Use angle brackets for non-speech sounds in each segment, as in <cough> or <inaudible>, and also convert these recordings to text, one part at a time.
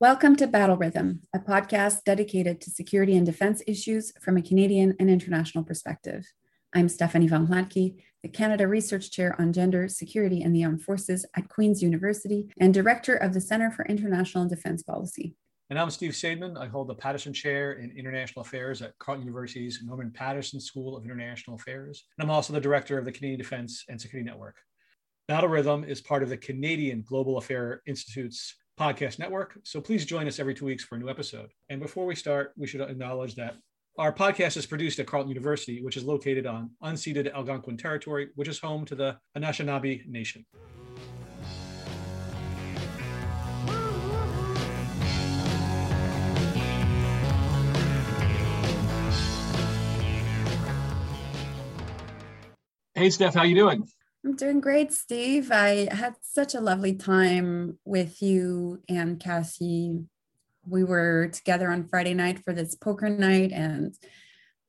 Welcome to Battle Rhythm, a podcast dedicated to security and defense issues from a Canadian and international perspective. I'm Stephanie von Hlatky, the Canada Research Chair on Gender, Security, and the Armed Forces at Queen's University and Director of the Center for International and Defense Policy. And I'm Steve Saideman. I hold the Paterson Chair in International Affairs at Carleton University's Norman Paterson School of International Affairs. And I'm also the Director of the Canadian Defense and Security Network. Battle Rhythm is part of the Canadian Global Affair Institute's podcast network. So please join us every two weeks for a new episode. And before we start, we should acknowledge that our podcast is produced at Carleton University, which is located on unceded Algonquin territory, which is home to the Anishinaabe Nation. Hey, Steph, how you doing? I'm doing great, Steve. I had such a lovely time with you and Cassie. We were together on Friday night for this poker night, and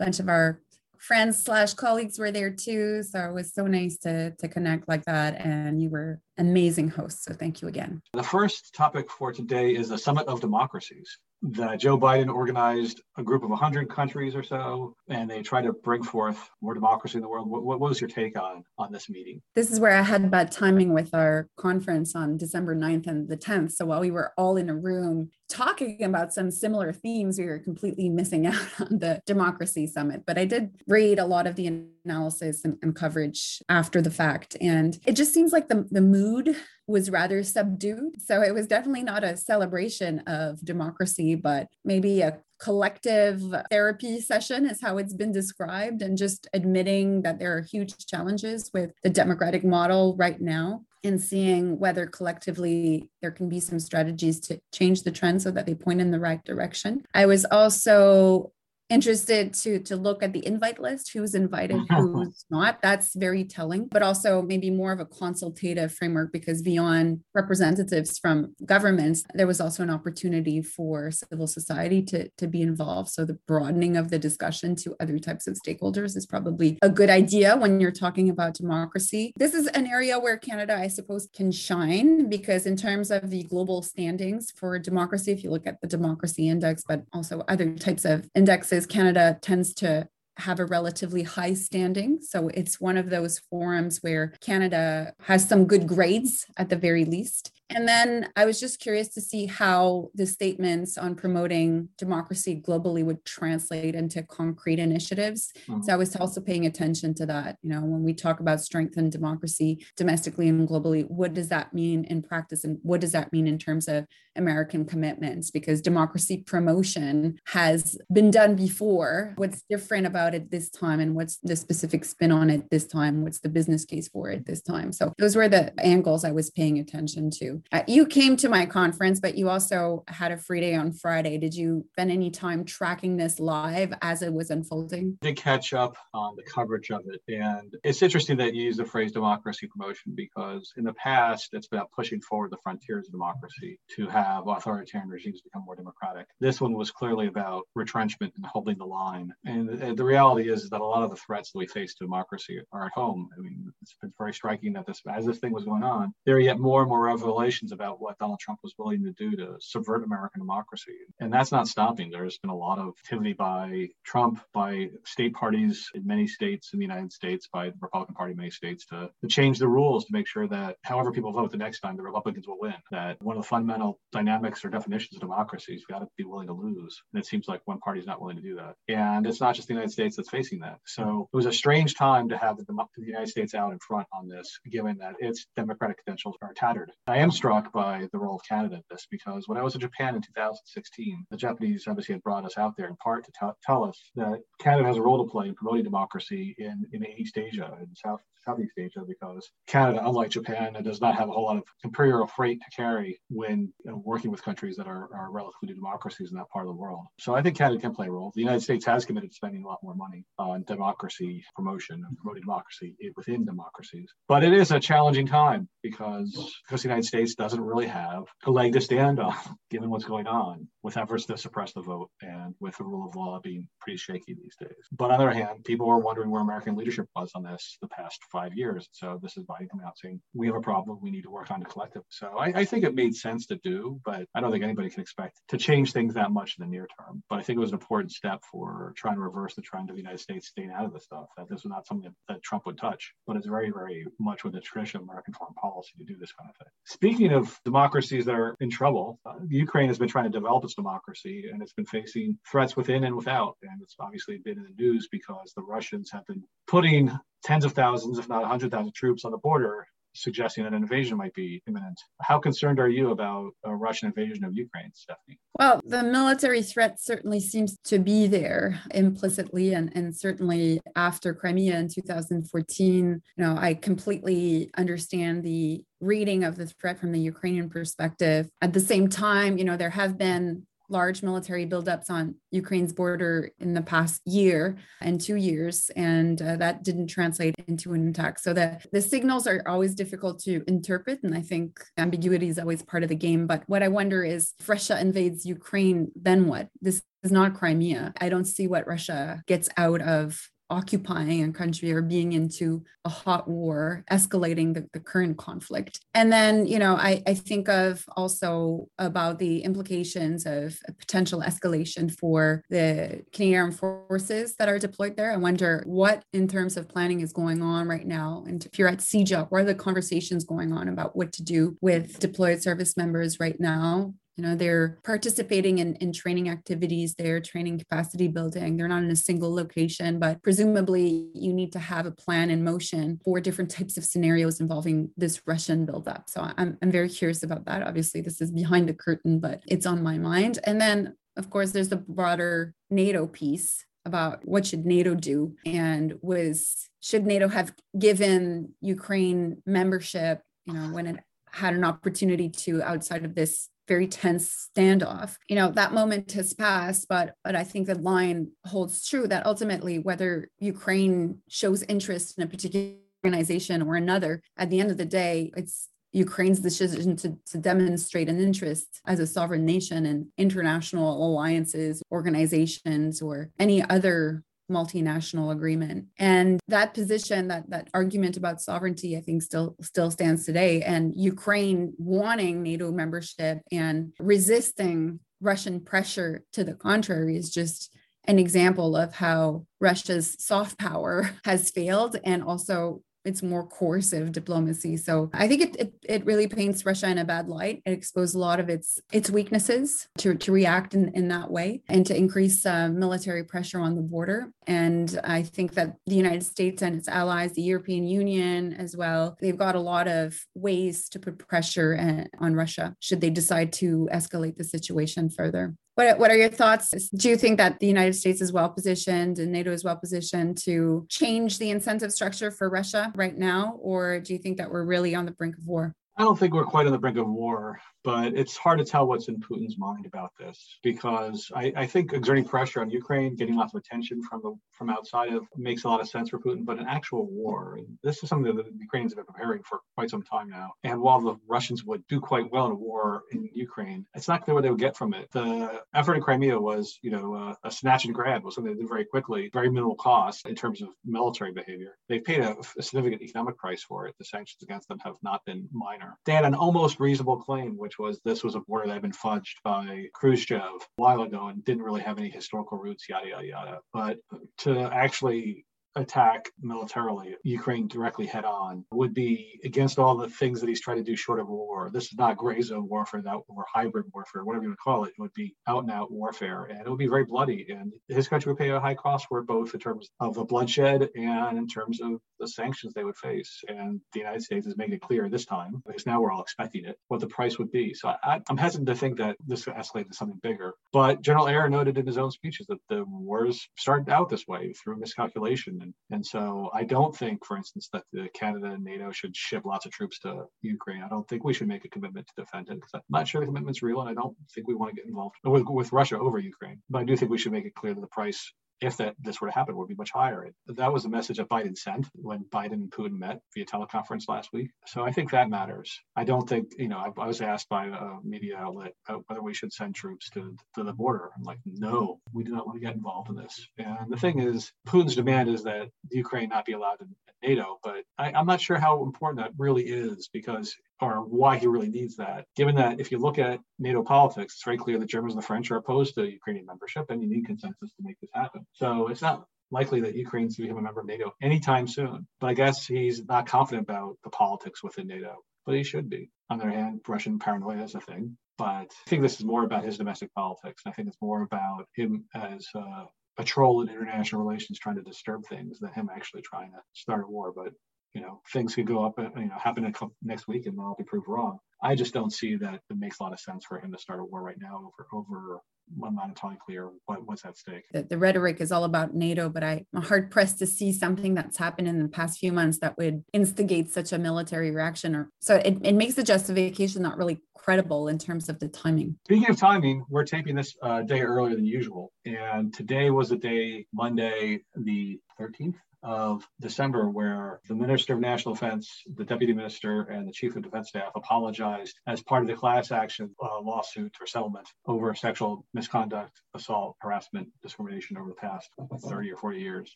a bunch of our friends slash colleagues were there too. So it was so nice to to connect like that. And you were amazing host. So thank you again. The first topic for today is the Summit of Democracies that Joe Biden organized a group of 100 countries or so, and they tried to bring forth more democracy in the world. What, what, was your take on, on this meeting? This is where I had bad timing with our conference on December 9th and the 10th. So while we were all in a room talking about some similar themes, we were completely missing <laughs> out on the Democracy Summit. But I did read a lot of the analysis and, and coverage after the fact. And it just seems like the, the mood was rather subdued. So it was definitely not a celebration of democracy, but maybe a collective therapy session is how it's been described and just admitting that there are huge challenges with the democratic model right now and seeing whether collectively there can be some strategies to change the trend so that they point in the right direction. I was also interested to to look at the invite list who's invited mm-hmm. who's not. That's very telling but also maybe more of a consultative framework because beyond representatives from governments there was also an opportunity for civil society to to be involved. So the broadening of the discussion to other types of stakeholders is probably a good idea when you're talking about democracy. This is an area where canada i suppose can shine because in terms of the global standings for democracy if you look at the democracy index but also other types of indexes Canada tends to have a relatively high standing. So it's one of those forums where Canada has some good grades at the very least. And then I was just curious to see how the statements on promoting democracy globally would translate into concrete initiatives. Mm-hmm. So I was also paying attention to that. You know, when we talk about strengthened democracy domestically and globally, what does that mean in practice? And what does that mean in terms of American commitments? Because democracy promotion has been done before. What's different about it this time? And what's the specific spin on it this time? What's the business case for it this time? So those were the angles I was paying attention to. You came to my conference, but you also had a free day on Friday. Did you spend any time tracking this live as it was unfolding? Did catch up on the coverage of it. And it's interesting that you use the phrase democracy promotion because in the past, it's about pushing forward the frontiers of democracy to have authoritarian regimes become more democratic. This one was clearly about retrenchment and holding the line. And the reality is that a lot of the threats that we face to democracy are at home. I mean, it's been very striking that this, as this thing was going on, there are yet more and more revelations about what Donald Trump was willing to do to subvert American democracy. And that's not stopping. There's been a lot of activity by Trump, by state parties in many states in the United States, by the Republican Party in many states to, to change the rules to make sure that however people vote the next time, the Republicans will win. That one of the fundamental dynamics or definitions of democracy is we got to be willing to lose. And it seems like one party is not willing to do that. And it's not just the United States that's facing that. So it was a strange time to have the, the United States out in front on this, given that its democratic credentials are tattered. I am struck by the role of Canada in this because when I was in Japan in 2016, the Japanese embassy had brought us out there in part to t- tell us that Canada has a role to play in promoting democracy in, in East Asia and South Southeast Asia because Canada, unlike Japan, does not have a whole lot of imperial freight to carry when you know, working with countries that are, are relatively democracies in that part of the world. So I think Canada can play a role. The United States has committed to spending a lot more money on democracy promotion and promoting democracy within democracies. But it is a challenging time because, because the United States States doesn't really have a leg to stand on, <laughs> given what's going on, with efforts to suppress the vote and with the rule of law being pretty shaky these days. But on the other hand, people are wondering where American leadership was on this the past five years. So this is Biden coming out saying, we have a problem, we need to work on it collectively. So I, I think it made sense to do, but I don't think anybody can expect to change things that much in the near term. But I think it was an important step for trying to reverse the trend of the United States staying out of the stuff, that this was not something that, that Trump would touch. But it's very, very much with the tradition of American foreign policy to do this kind of thing. Speaking of democracies that are in trouble, uh, Ukraine has been trying to develop its democracy and it's been facing threats within and without. And it's obviously been in the news because the Russians have been putting tens of thousands, if not 100,000 troops on the border suggesting that an invasion might be imminent. How concerned are you about a Russian invasion of Ukraine, Stephanie? Well, the military threat certainly seems to be there implicitly, and, and certainly after Crimea in 2014. You know, I completely understand the reading of the threat from the Ukrainian perspective. At the same time, you know, there have been large military buildups on Ukraine's border in the past year and two years, and uh, that didn't translate into an attack. So the, the signals are always difficult to interpret, and I think ambiguity is always part of the game. But what I wonder is if Russia invades Ukraine, then what? This is not Crimea. I don't see what Russia gets out of occupying a country or being into a hot war, escalating the, the current conflict. And then, you know, I, I think of also about the implications of potential escalation for the Canadian Armed Forces that are deployed there. I wonder what, in terms of planning, is going on right now. And if you're at CJOC, what are the conversations going on about what to do with deployed service members right now? You know they're participating in, in training activities they're training capacity building they're not in a single location but presumably you need to have a plan in motion for different types of scenarios involving this russian buildup. So I'm, I'm very curious about that. Obviously this is behind the curtain but it's on my mind. And then of course there's the broader nato piece about what should nato do and was should nato have given ukraine membership you know when it had an opportunity to outside of this very tense standoff. You know, that moment has passed, but but I think the line holds true that ultimately whether Ukraine shows interest in a particular organization or another, at the end of the day, it's Ukraine's decision to, to demonstrate an interest as a sovereign nation in international alliances, organizations, or any other multinational agreement. And that position that that argument about sovereignty i think still still stands today. And ukraine wanting nato membership and resisting russian pressure to the contrary is just an example of how russia's soft power <laughs> has failed and also it's more coercive diplomacy. So I think it, it, it really paints Russia in a bad light. It exposed a lot of its its weaknesses to, to react in, in that way and to increase uh, military pressure on the border. And I think that the United States and its allies, the European Union as well, they've got a lot of ways to put pressure uh, on Russia should they decide to escalate the situation further. What, what are your thoughts? Do you think that the United States is well positioned and NATO is well positioned to change the incentive structure for Russia right now? Or do you think that we're really on the brink of war? I don't think we're quite on the brink of war but it's hard to tell what's in Putin's mind about this because I, I, think exerting pressure on Ukraine, getting lots of attention from the from outside of makes a lot of sense for Putin. But an actual war, this is something that the Ukrainians have been preparing for quite some time now. And while the Russians would do quite well in a war in Ukraine, it's not clear what they would get from it. The effort in Crimea was, you know, uh, a snatch and grab was something they did very quickly, very minimal cost in terms of military behavior. They've paid a, a significant economic price for it. The sanctions against them have not been minor. They had an almost reasonable claim, which was this was a border that had been fudged by Khrushchev a while ago and didn't really have any historical roots, yada, yada, yada. But to actually attack militarily Ukraine directly head on would be against all the things that he's trying to do short of war. This is not gray zone warfare, that or hybrid warfare, whatever you would call it. It would be out and out warfare, and it would be very bloody. And his country would pay a high cost for both in terms of the bloodshed and in terms of the sanctions they would face. And the United States is making it clear this time, because now we're all expecting it, what the price would be. So I, am hesitant to think that this could escalate to something bigger. But General Eyre noted in his own speeches that the wars started out this way through miscalculation and, and so I don't think, for instance, that Canada and NATO should ship lots of troops to Ukraine. I don't think we should make a commitment to defend it because I'm not sure the commitment's real, and I don't think we want to get involved with, with Russia over Ukraine. But I do think we should make it clear that the price if that this were to happen, would be much higher. That was the message that Biden sent when Biden and Putin met via teleconference last week. So I think that matters. I don't think, you know, I, I was asked by a media outlet whether we should send troops to, to the border. I'm like, no, we do not want to get involved in this. And the thing is, Putin's demand is that Ukraine not be allowed in NATO, but I, I'm not sure how important that really is because or why he really needs that. Given that if you look at NATO politics, it's very clear the Germans and the French are opposed to Ukrainian membership, and you need consensus to make this happen. So it's not likely that Ukraine's to become a member of NATO anytime soon. But I guess he's not confident about the politics within NATO, but he should be. On the other hand, Russian paranoia is a thing. But I think this is more about his domestic politics. And I think it's more about him as uh, a troll in international relations trying to disturb things than him actually trying to start a war. But you know, things could go up, uh, you know, happen next week and I'll be proved wrong. I just don't see that it makes a lot of sense for him to start a war right now over over I'm not entirely clear what, what's at stake. The, the, rhetoric is all about NATO, but I'm hard pressed to see something that's happened in the past few months that would instigate such a military reaction. Or so it, it makes the justification not really credible in terms of the timing. Speaking of timing, we're taping this a uh, day earlier than usual, and today was the day, Monday, the 13th of December, where the Minister of National Defense, the Deputy Minister, and the Chief of Defense Staff apologized as part of the class action uh, lawsuit or settlement over sexual misconduct, assault, harassment, discrimination over the past 30 or 40 years.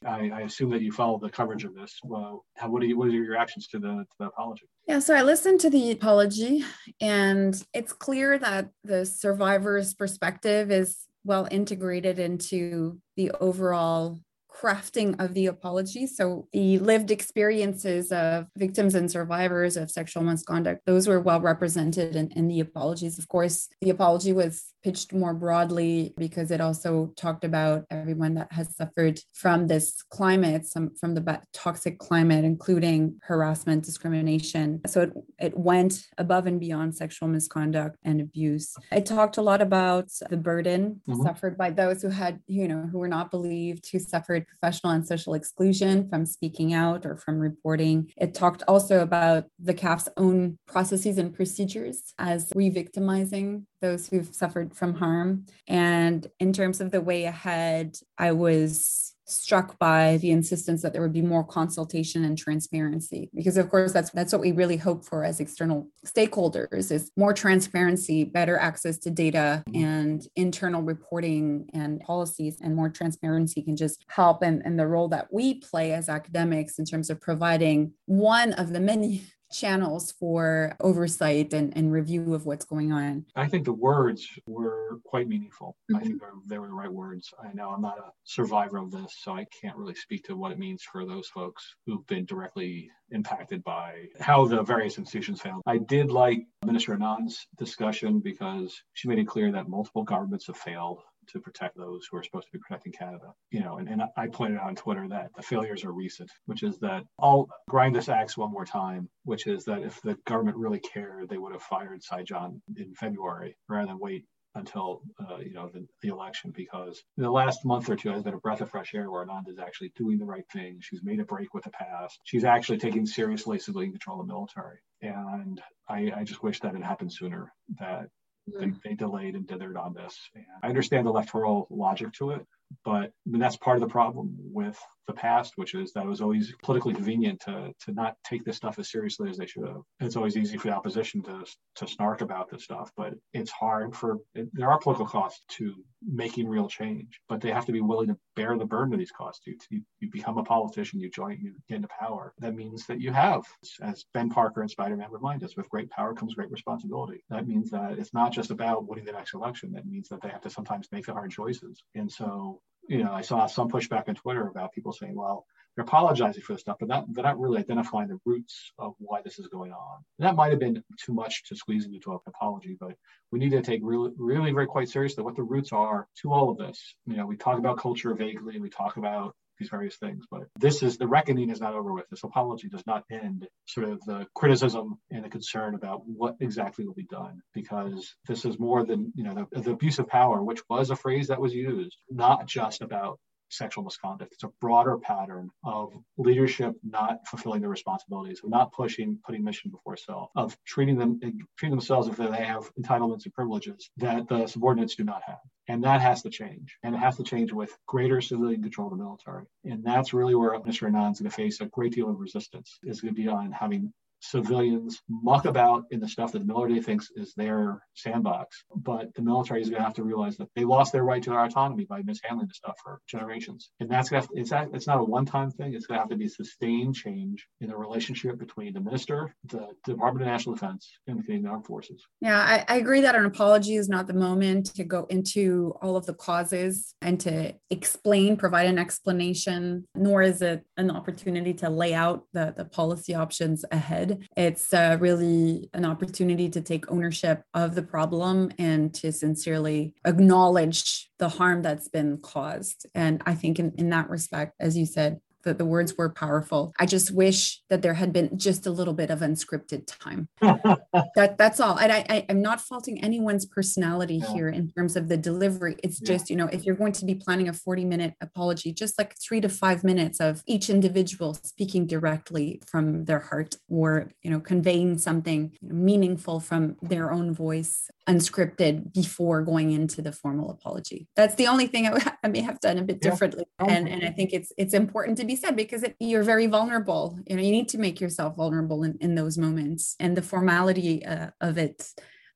I, I assume that you followed the coverage of this. Well, how, what, are you, what are your reactions to the, to the apology? Yeah, so I listened to the apology, and it's clear that the survivor's perspective is well integrated into the overall crafting of the apology. So the lived experiences of victims and survivors of sexual misconduct, those were well represented in, in the apologies. Of course, the apology was pitched more broadly because it also talked about everyone that has suffered from this climate, some from the toxic climate, including harassment, discrimination. So it, it went above and beyond sexual misconduct and abuse. It talked a lot about the burden mm-hmm. suffered by those who had, you know, who were not believed, who suffered professional and social exclusion from speaking out or from reporting. It talked also about the CAF's own processes and procedures as re-victimizing those who've suffered from harm. And in terms of the way ahead, I was struck by the insistence that there would be more consultation and transparency because of course that's that's what we really hope for as external stakeholders is more transparency better access to data mm-hmm. and internal reporting and policies and more transparency can just help and, and the role that we play as academics in terms of providing one of the many channels for oversight and, and review of what's going on? I think the words were quite meaningful. Mm-hmm. I think they were the right words. I know I'm not a survivor of this, so I can't really speak to what it means for those folks who've been directly impacted by how the various institutions failed. I did like Minister Anand's discussion because she made it clear that multiple governments have failed to protect those who are supposed to be protecting Canada. You know, and, and I pointed out on Twitter that the failures are recent, which is that I'll grind this axe one more time, which is that if the government really cared, they would have fired Sajjan in February rather than wait until uh, you know the, the, election because the last month or two has been a breath of fresh air where Anand is actually doing the right thing. She's made a break with the past. She's actually taking seriously civilian control of the military, and I, I just wish that it happened sooner. That they, mm-hmm. they delayed and dithered on this. And I understand the electoral logic to it, but I mean, that's part of the problem with the past, which is that it was always politically convenient to, to not take this stuff as seriously as they should have. It's always easy for the opposition to, to snark about this stuff, but it's hard for, it, there are political costs to making real change, but they have to be willing to bear the burden of these costs. You, you, you become a politician, you join, you get into power. That means that you have, as Ben Parker and Spider-Man remind us, with great power comes great responsibility. That means that it's not just about winning the next election. That means that they have to sometimes make the hard choices. And so you know, I saw some pushback on Twitter about people saying, well, they're apologizing for the stuff, but not, they're not really identifying the roots of why this is going on. And that might have been too much to squeeze into an apology, but we need to take really, really very quite seriously what the roots are to all of this. You know, we talk about culture vaguely, we talk about these various things. But this is the reckoning is not over with. This apology does not end sort of the criticism and the concern about what exactly will be done, because this is more than you know the, the abuse of power, which was a phrase that was used, not just about sexual misconduct. It's a broader pattern of leadership not fulfilling their responsibilities, of not pushing, putting mission before self, of treating them treating themselves as if they have entitlements and privileges that the subordinates do not have. And that has to change. And it has to change with greater civilian control of the military. And that's really where Mr. Anand is going to face a great deal of resistance, is going to be on having civilians muck about in the stuff that the military thinks is their sandbox. But the military is going to have to realize that they lost their right to their autonomy by mishandling the stuff for generations. And that's going to it's, it's not a one-time thing. It's going to have to be sustained change in the relationship between the minister, the Department of National Defense, and the Canadian Armed Forces. Yeah, I, I agree that an apology is not the moment to go into all of the causes and to explain, provide an explanation, nor is it an opportunity to lay out the, the policy options ahead it's uh, really an opportunity to take ownership of the problem and to sincerely acknowledge the harm that's been caused. And I think, in, in that respect, as you said, that the words were powerful. I just wish that there had been just a little bit of unscripted time. <laughs> that that's all. And I, I am not faulting anyone's personality yeah. here in terms of the delivery. It's yeah. just, you know, if you're going to be planning a 40 minute apology, just like three to five minutes of each individual speaking directly from their heart or, you know, conveying something meaningful from their own voice, unscripted before going into the formal apology. That's the only thing I, I may have done a bit yeah. differently. Oh. And, and I think it's it's important to be said because it, you're very vulnerable. You know, you need to make yourself vulnerable in, in those moments. And the formality uh, of it,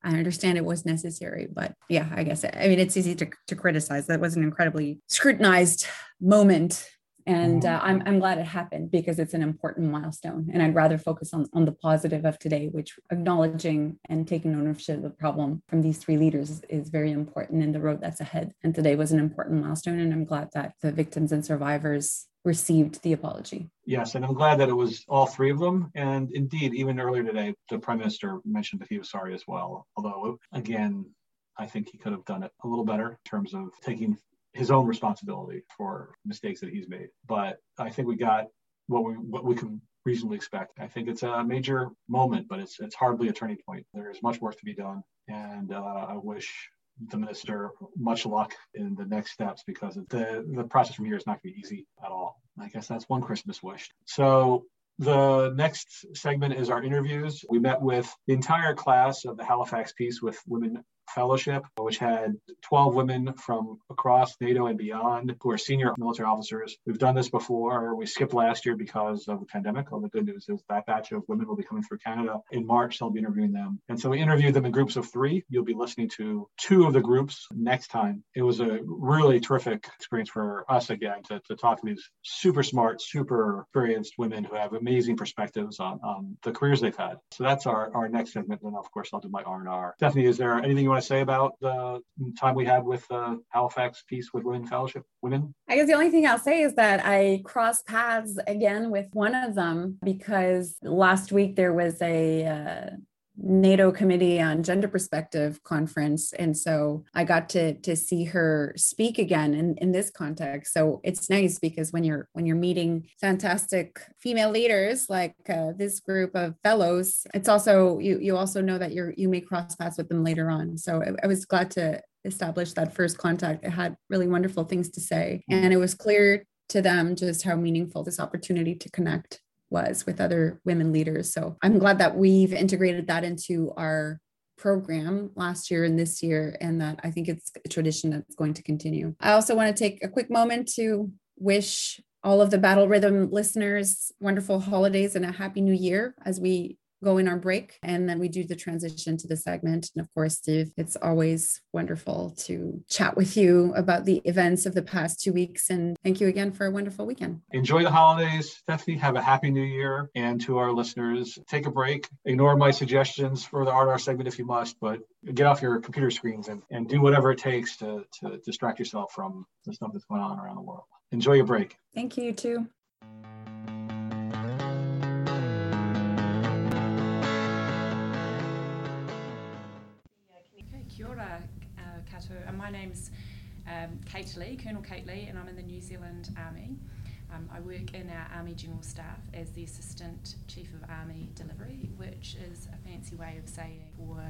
I understand it was necessary, but yeah, I guess I mean it's easy to, to criticize. That was an incredibly scrutinized moment and uh, I'm, I'm glad it happened because it's an important milestone and i'd rather focus on, on the positive of today which acknowledging and taking ownership of the problem from these three leaders is very important in the road that's ahead and today was an important milestone and i'm glad that the victims and survivors received the apology. Yes, and I'm glad that it was all three of them. And indeed, even earlier today, the prime minister mentioned that he was sorry as well. Although, again, I think he could have done it a little better in terms of taking his own responsibility for mistakes that he's made. But I think we got what we what we can reasonably expect. I think it's a major moment, but it's it's hardly a turning point. There's much work to be done, and uh, I wish the minister much luck in the next steps because the the process from here is not going to be easy at all. I guess that's one Christmas wish. So the next segment is our interviews. We met with the entire class of the Halifax Peace with Women Fellowship, which had 12 women from across NATO and beyond who are senior military officers. We've done this before. We skipped last year because of the pandemic. All the good news is that batch of women will be coming through Canada in March. They'll be interviewing them. And so we interviewed them in groups of three. You'll be listening to two of the groups next time. It was a really terrific experience for us again to, to talk to these super smart, super experienced women who have amazing perspectives on, on the careers they've had. So that's our, our next segment. And of course, I'll do my R&R. Stephanie, is there anything you want to say about the time we had with uh, Halifax Peace with Women Fellowship Women? I guess the only thing I'll say is that I crossed paths again with one of them because last week there was a uh, NATO Committee on Gender Perspective conference. And so I got to to see her speak again in, in this context. So it's nice because when you're when you're meeting fantastic female leaders like uh, this group of fellows, it's also you you also know that you're you may cross paths with them later on. So I, I was glad to establish that first contact. It had really wonderful things to say. And it was clear to them just how meaningful this opportunity to connect was with other women leaders. So I'm glad that we've integrated that into our program last year and this year, and that I think it's a tradition that's going to continue. I also want to take a quick moment to wish all of the Battle Rhythm listeners wonderful holidays and a happy new year as we go in our break and then we do the transition to the segment. And of course, Steve, it's always wonderful to chat with you about the events of the past two weeks. And thank you again for a wonderful weekend. Enjoy the holidays, Stephanie. Have a happy new year. And to our listeners, take a break. Ignore my suggestions for the RR segment if you must, but get off your computer screens and, and do whatever it takes to, to distract yourself from the stuff that's going on around the world. Enjoy your break. Thank you, too. And my name's um, Kate Lee, Colonel Kate Lee, and I'm in the New Zealand Army. Um, I work in our Army General Staff as the Assistant Chief of Army Delivery, which is a fancy way of saying for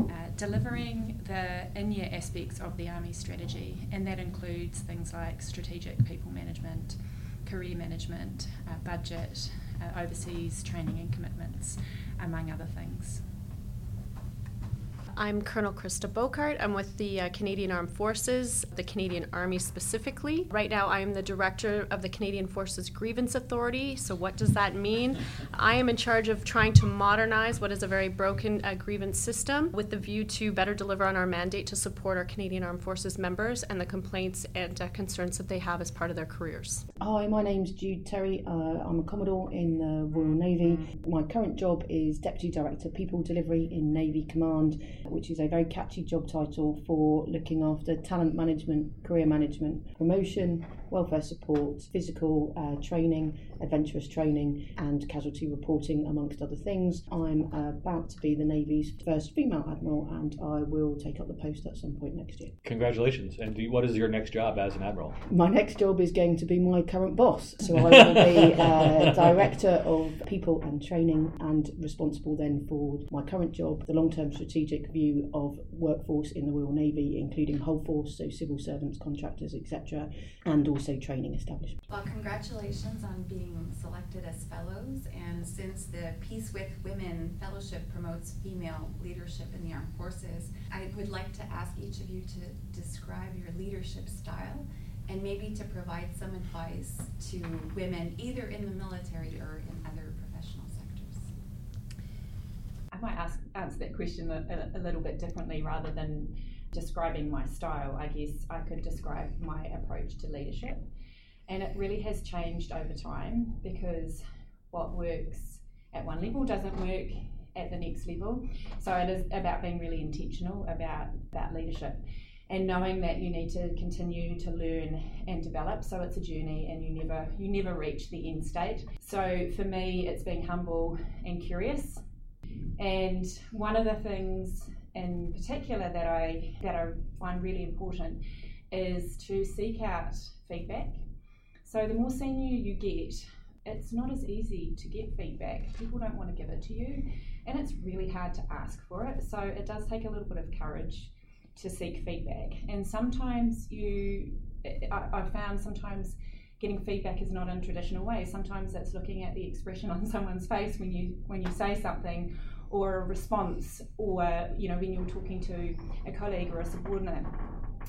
uh, delivering the in year aspects of the Army strategy, and that includes things like strategic people management, career management, uh, budget, uh, overseas training and commitments, among other things. I'm Colonel Krista Bouckaert. I'm with the uh, Canadian Armed Forces, the Canadian Army specifically. Right now, I am the director of the Canadian Forces Grievance Authority. So, what does that mean? I am in charge of trying to modernize what is a very broken uh, grievance system with the view to better deliver on our mandate to support our Canadian Armed Forces members and the complaints and uh, concerns that they have as part of their careers. Hi, my name's Jude Terry. Uh, I'm a Commodore in the Royal Navy. My current job is Deputy Director People Delivery in Navy Command which is a very catchy job title for looking after talent management, career management, promotion, welfare support, physical uh, training, adventurous training, and casualty reporting, amongst other things. I'm about to be the Navy's first female admiral, and I will take up the post at some point next year. Congratulations! And you, what is your next job as an admiral? My next job is going to be my current boss, so I will be uh, <laughs> director of people and training, and responsible then for my current job, the long-term strategic view of workforce in the Royal Navy, including whole force, so civil servants, contractors, etc., and also also training establishment. Well, congratulations on being selected as fellows. And since the Peace with Women Fellowship promotes female leadership in the armed forces, I would like to ask each of you to describe your leadership style and maybe to provide some advice to women either in the military or in other professional sectors. I might ask, answer that question a, a little bit differently rather than describing my style, I guess I could describe my approach to leadership. And it really has changed over time because what works at one level doesn't work at the next level. So it is about being really intentional about, about leadership and knowing that you need to continue to learn and develop so it's a journey and you never you never reach the end state so for me it's being humble and curious and one of the things in particular that I that I find really important is to seek out feedback. So the more senior you get, it's not as easy to get feedback. People don't want to give it to you, and it's really hard to ask for it. So it does take a little bit of courage to seek feedback. And sometimes you, I've found sometimes getting feedback is not in traditional ways. Sometimes it's looking at the expression <laughs> on someone's face when you when you say something or a response, or you know when you're talking to a colleague or a subordinate,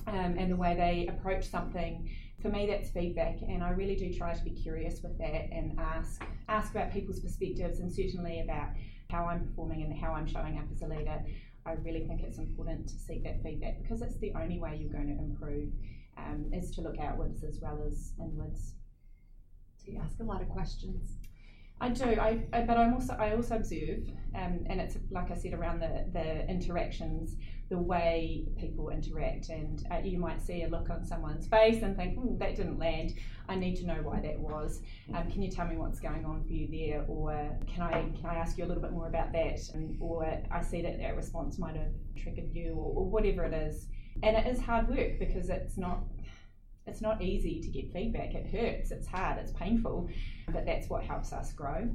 um, and the way they approach something. For me, that's feedback, and I really do try to be curious with that and ask ask about people's perspectives, and certainly about how I'm performing and how I'm showing up as a leader. I really think it's important to seek that feedback because it's the only way you're going to improve um, is to look outwards as well as inwards. Do you ask a lot of questions? I do, I, I, but I'm also I also observe, um, and it's like I said around the the interactions, the way people interact, and uh, you might see a look on someone's face and think, hmm, that didn't land. I need to know why that was. Um, can you tell me what's going on for you there, or can I can I ask you a little bit more about that? And, or I see that that response might have triggered you, or, or whatever it is. And it is hard work because it's not it's not easy to get feedback. It hurts, it's hard, it's painful, but that's what helps us grow.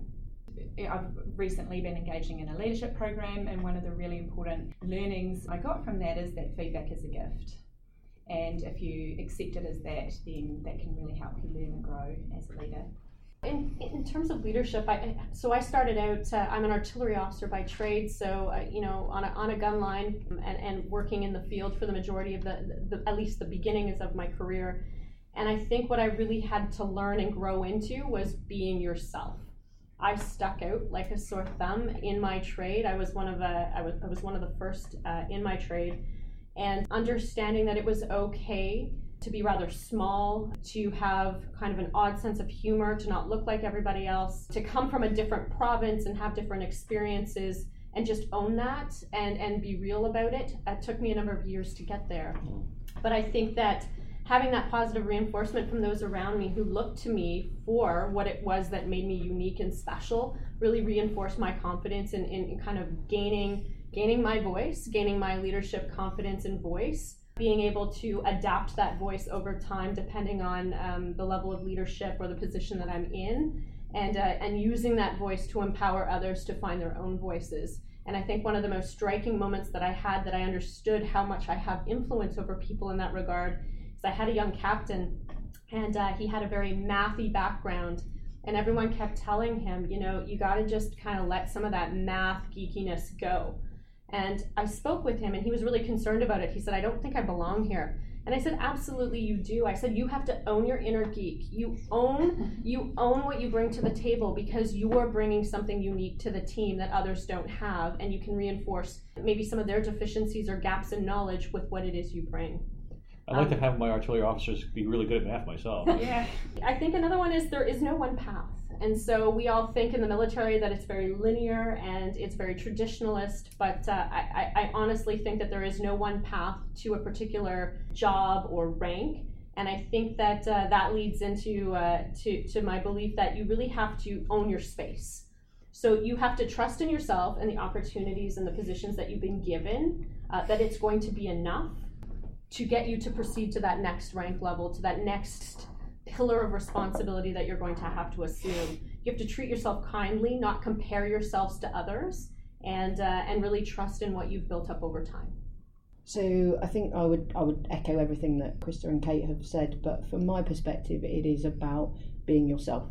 I've recently been engaging in a leadership program, and one of the really important learnings I got from that is that feedback is a gift. And if you accept it as that, then that can really help you learn and grow as a leader. In, in terms of leadership, I, so I started out, uh, I'm an artillery officer by trade, so, uh, you know, on a, on a gun line and, and working in the field for the majority of the, the, at least the beginnings of my career. And I think what I really had to learn and grow into was being yourself. I stuck out like a sore thumb in my trade. I was one of a, I was, I was one of the first uh, in my trade, and understanding that it was okay to be rather small, to have kind of an odd sense of humor, to not look like everybody else, to come from a different province and have different experiences and just own that and, and be real about it. It took me a number of years to get there. Mm. But I think that having that positive reinforcement from those around me who looked to me for what it was that made me unique and special really reinforced my confidence in, in, in kind of gaining gaining my voice, gaining my leadership confidence and voice being able to adapt that voice over time depending on um, the level of leadership or the position that I'm in, and uh, and using that voice to empower others to find their own voices. And I think one of the most striking moments that I had that I understood how much I have influence over people in that regard is I had a young captain, and uh, he had a very mathy background. And everyone kept telling him, you know, you got to just kind of let some of that math geekiness go and I spoke with him, and he was really concerned about it. He said, I don't think I belong here. And I said, absolutely you do. I said, you have to own your inner geek. You own, you own what you bring to the table because you are bringing something unique to the team that others don't have, and you can reinforce maybe some of their deficiencies or gaps in knowledge with what it is you bring. I'd like um, to have my artillery officers be really good at math myself. <laughs> yeah. I think another one is there is no one path. And so we all think in the military that it's very linear and it's very traditionalist, but uh, I, I honestly think that there is no one path to a particular job or rank. And I think that uh, that leads into uh, to, to my belief that you really have to own your space. So you have to trust in yourself and the opportunities and the positions that you've been given, uh, that it's going to be enough to get you to proceed to that next rank level, to that next pillar of responsibility that you're going to have to assume. You have to treat yourself kindly, not compare yourselves to others, and uh, and really trust in what you've built up over time. So I think I would I would echo everything that Krista and Kate have said, but from my perspective, it is about being yourself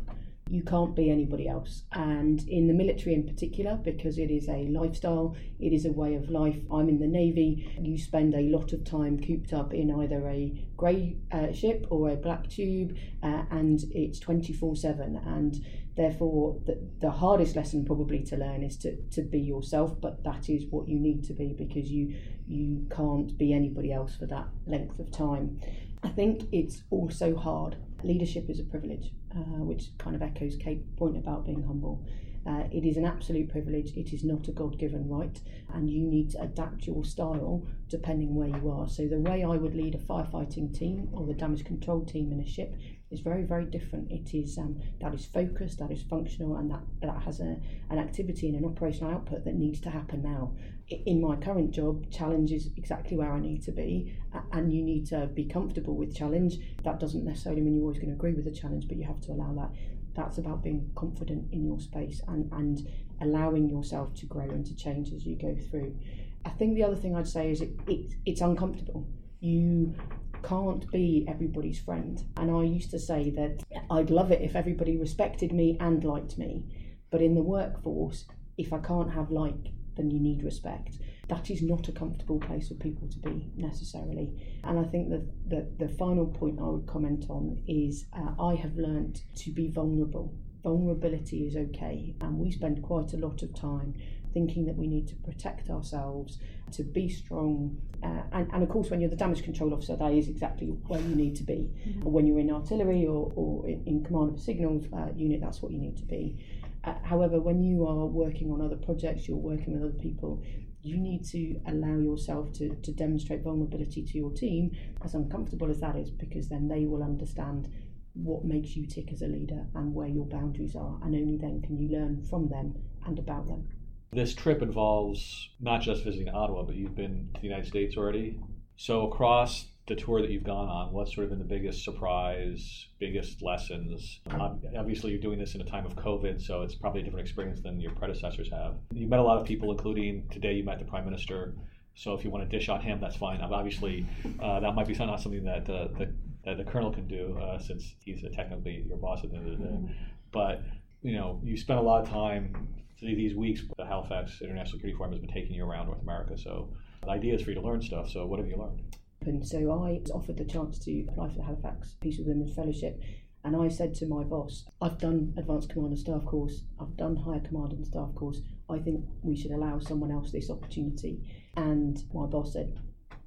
you can't be anybody else. And in the military in particular, because it is a lifestyle, it is a way of life. I'm in the Navy, you spend a lot of time cooped up in either a grey uh, ship or a black tube, uh, and it's 24 7. And therefore, the, the hardest lesson probably to learn is to, to be yourself, but that is what you need to be because you, you can't be anybody else for that length of time. I think it's also hard. Leadership is a privilege, uh, which kind of echoes Kate's point about being humble. Uh, it is an absolute privilege. It is not a God given right, and you need to adapt your style depending where you are. So, the way I would lead a firefighting team or the damage control team in a ship is very, very different. It is um, that is focused, that is functional, and that, that has a, an activity and an operational output that needs to happen now. In my current job, challenge is exactly where I need to be, and you need to be comfortable with challenge. That doesn't necessarily mean you're always going to agree with the challenge, but you have to allow that that's about being confident in your space and, and allowing yourself to grow and to change as you go through. I think the other thing I'd say is it, it it's uncomfortable. You can't be everybody's friend. And I used to say that I'd love it if everybody respected me and liked me. But in the workforce, if I can't have like, then you need respect. That is not a comfortable place for people to be necessarily. And I think that the, the final point I would comment on is uh, I have learnt to be vulnerable. Vulnerability is okay, and we spend quite a lot of time thinking that we need to protect ourselves, to be strong. Uh, and, and of course, when you're the damage control officer, that is exactly where you need to be. Mm-hmm. When you're in artillery or, or in, in command of a signals uh, unit, that's what you need to be. Uh, however, when you are working on other projects, you're working with other people, you need to allow yourself to, to demonstrate vulnerability to your team, as uncomfortable as that is, because then they will understand what makes you tick as a leader and where your boundaries are, and only then can you learn from them and about them. This trip involves not just visiting Ottawa, but you've been to the United States already. So, across the tour that you've gone on, what's sort of been the biggest surprise, biggest lessons? Obviously, you're doing this in a time of COVID, so it's probably a different experience than your predecessors have. You met a lot of people, including today you met the Prime Minister. So, if you want to dish on him, that's fine. Obviously, uh, that might be not something that, uh, the, that the Colonel can do, uh, since he's technically your boss at the end of the day. Mm-hmm. But you know, you spent a lot of time through these weeks, the Halifax International Security Forum has been taking you around North America. So the idea is for you to learn stuff. So what have you learned? And so I was offered the chance to apply for the Halifax Peace with Women Fellowship. And I said to my boss, I've done Advanced Command and Staff course, I've done Higher Command and Staff course. I think we should allow someone else this opportunity. And my boss said,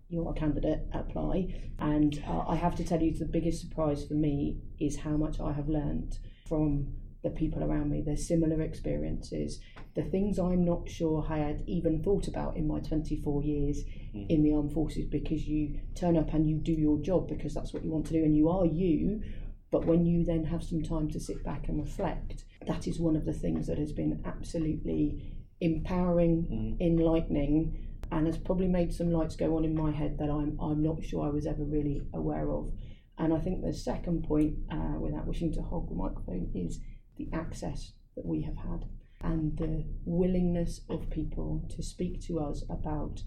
You're a candidate, apply. And uh, I have to tell you, the biggest surprise for me is how much I have learned from the people around me, their similar experiences, the things I'm not sure I had even thought about in my 24 years mm. in the armed forces because you turn up and you do your job because that's what you want to do and you are you. But when you then have some time to sit back and reflect, that is one of the things that has been absolutely empowering, mm. enlightening, and has probably made some lights go on in my head that I'm, I'm not sure I was ever really aware of. And I think the second point, uh, without wishing to hog the microphone, is the access that we have had and the willingness of people to speak to us about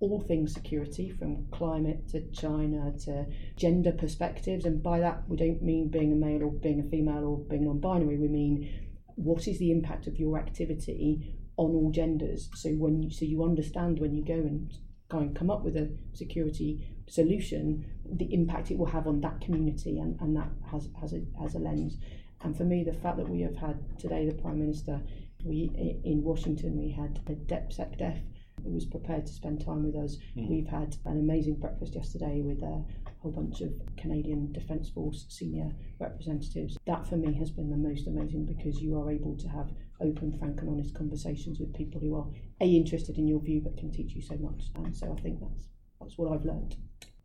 all things security, from climate to China to gender perspectives. And by that, we don't mean being a male or being a female or being non binary. We mean what is the impact of your activity on all genders. So when you so you understand when you go and go and come up with a security solution, the impact it will have on that community and, and that has has a has a lens. And for me, the fact that we have had today the Prime Minister, we in Washington we had a DepSecDef who was prepared to spend time with us. Mm. We've had an amazing breakfast yesterday with a whole bunch of Canadian Defence Force senior representatives. That for me has been the most amazing because you are able to have open, frank, and honest conversations with people who are a interested in your view but can teach you so much. And so I think that's that's what I've learned.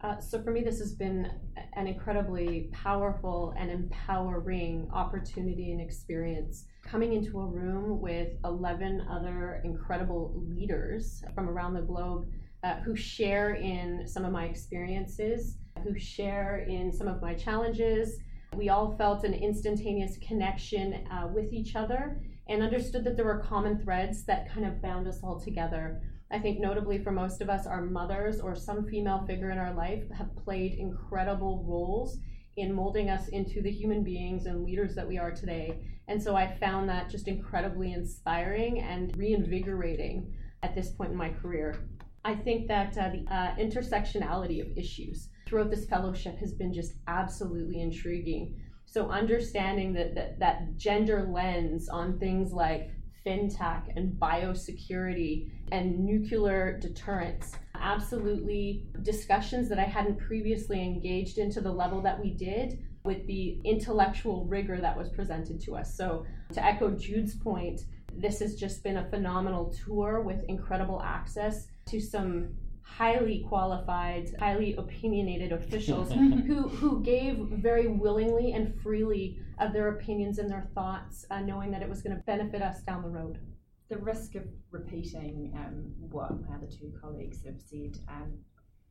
Uh, so for me, this has been an incredibly powerful and empowering opportunity and experience. Coming into a room with 11 other incredible leaders from around the globe uh, who share in some of my experiences, who share in some of my challenges. We all felt an instantaneous connection uh, with each other and understood that there were common threads that kind of bound us all together. I think, notably for most of us, our mothers or some female figure in our life have played incredible roles in molding us into the human beings and leaders that we are today. And so I found that just incredibly inspiring and reinvigorating at this point in my career. I think that uh, the uh, intersectionality of issues throughout this fellowship has been just absolutely intriguing. So understanding that, that that gender lens on things like fintech and biosecurity and nuclear deterrence absolutely discussions that I hadn't previously engaged into the level that we did with the intellectual rigor that was presented to us. So to echo Jude's point, this has just been a phenomenal tour with incredible access to some highly qualified, highly opinionated officials <laughs> who, who gave very willingly and freely of their opinions and their thoughts, uh, knowing that it was going to benefit us down the road. The risk of repeating um, what my other two colleagues have said, um,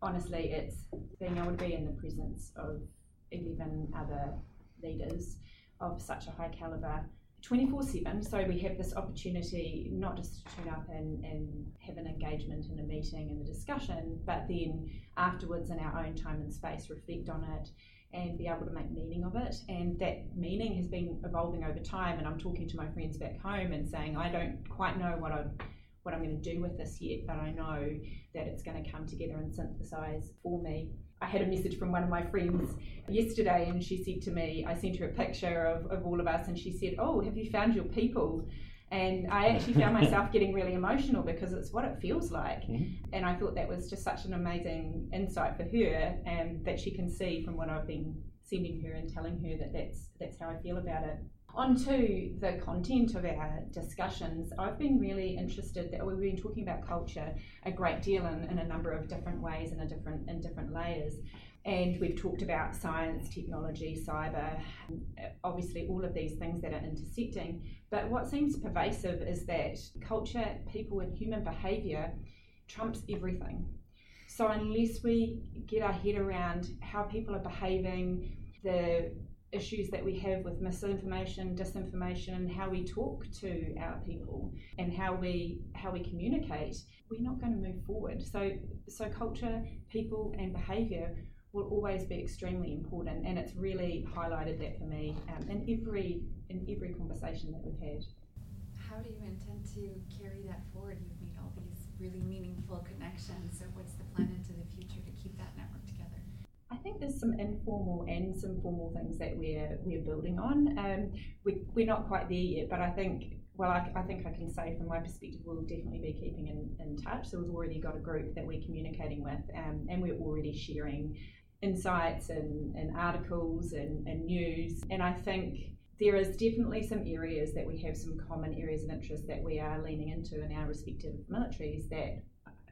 honestly, it's being able to be in the presence of 11 other leaders of such a high caliber 24 7. So we have this opportunity not just to turn up and, and have an engagement in a meeting and a discussion, but then afterwards in our own time and space reflect on it and be able to make meaning of it. And that meaning has been evolving over time. And I'm talking to my friends back home and saying, I don't quite know what I'm what I'm going to do with this yet, but I know that it's going to come together and synthesize for me. I had a message from one of my friends yesterday, and she said to me, I sent her a picture of, of all of us, and she said, Oh, have you found your people? And I actually found <laughs> myself getting really emotional because it's what it feels like. Mm-hmm. And I thought that was just such an amazing insight for her, and that she can see from what I've been sending her and telling her that that's, that's how I feel about it. On to the content of our discussions, I've been really interested that we've been talking about culture a great deal in, in a number of different ways and different in different layers. And we've talked about science, technology, cyber, obviously all of these things that are intersecting. But what seems pervasive is that culture, people, and human behaviour trumps everything. So unless we get our head around how people are behaving, the issues that we have with misinformation, disinformation, and how we talk to our people and how we how we communicate, we're not going to move forward. So so culture, people and behaviour will always be extremely important and it's really highlighted that for me um, in every in every conversation that we've had. How do you intend to carry that forward? You've made all these really meaningful connections. So what's the plan keep that network together? I think there's some informal and some formal things that we're we're building on. Um, we, we're not quite there yet, but I think well, I, I, think I can say from my perspective, we'll definitely be keeping in, in touch. So we've already got a group that we're communicating with, um, and we're already sharing insights and, and articles and, and news. And I think there is definitely some areas that we have some common areas of interest that we are leaning into in our respective militaries that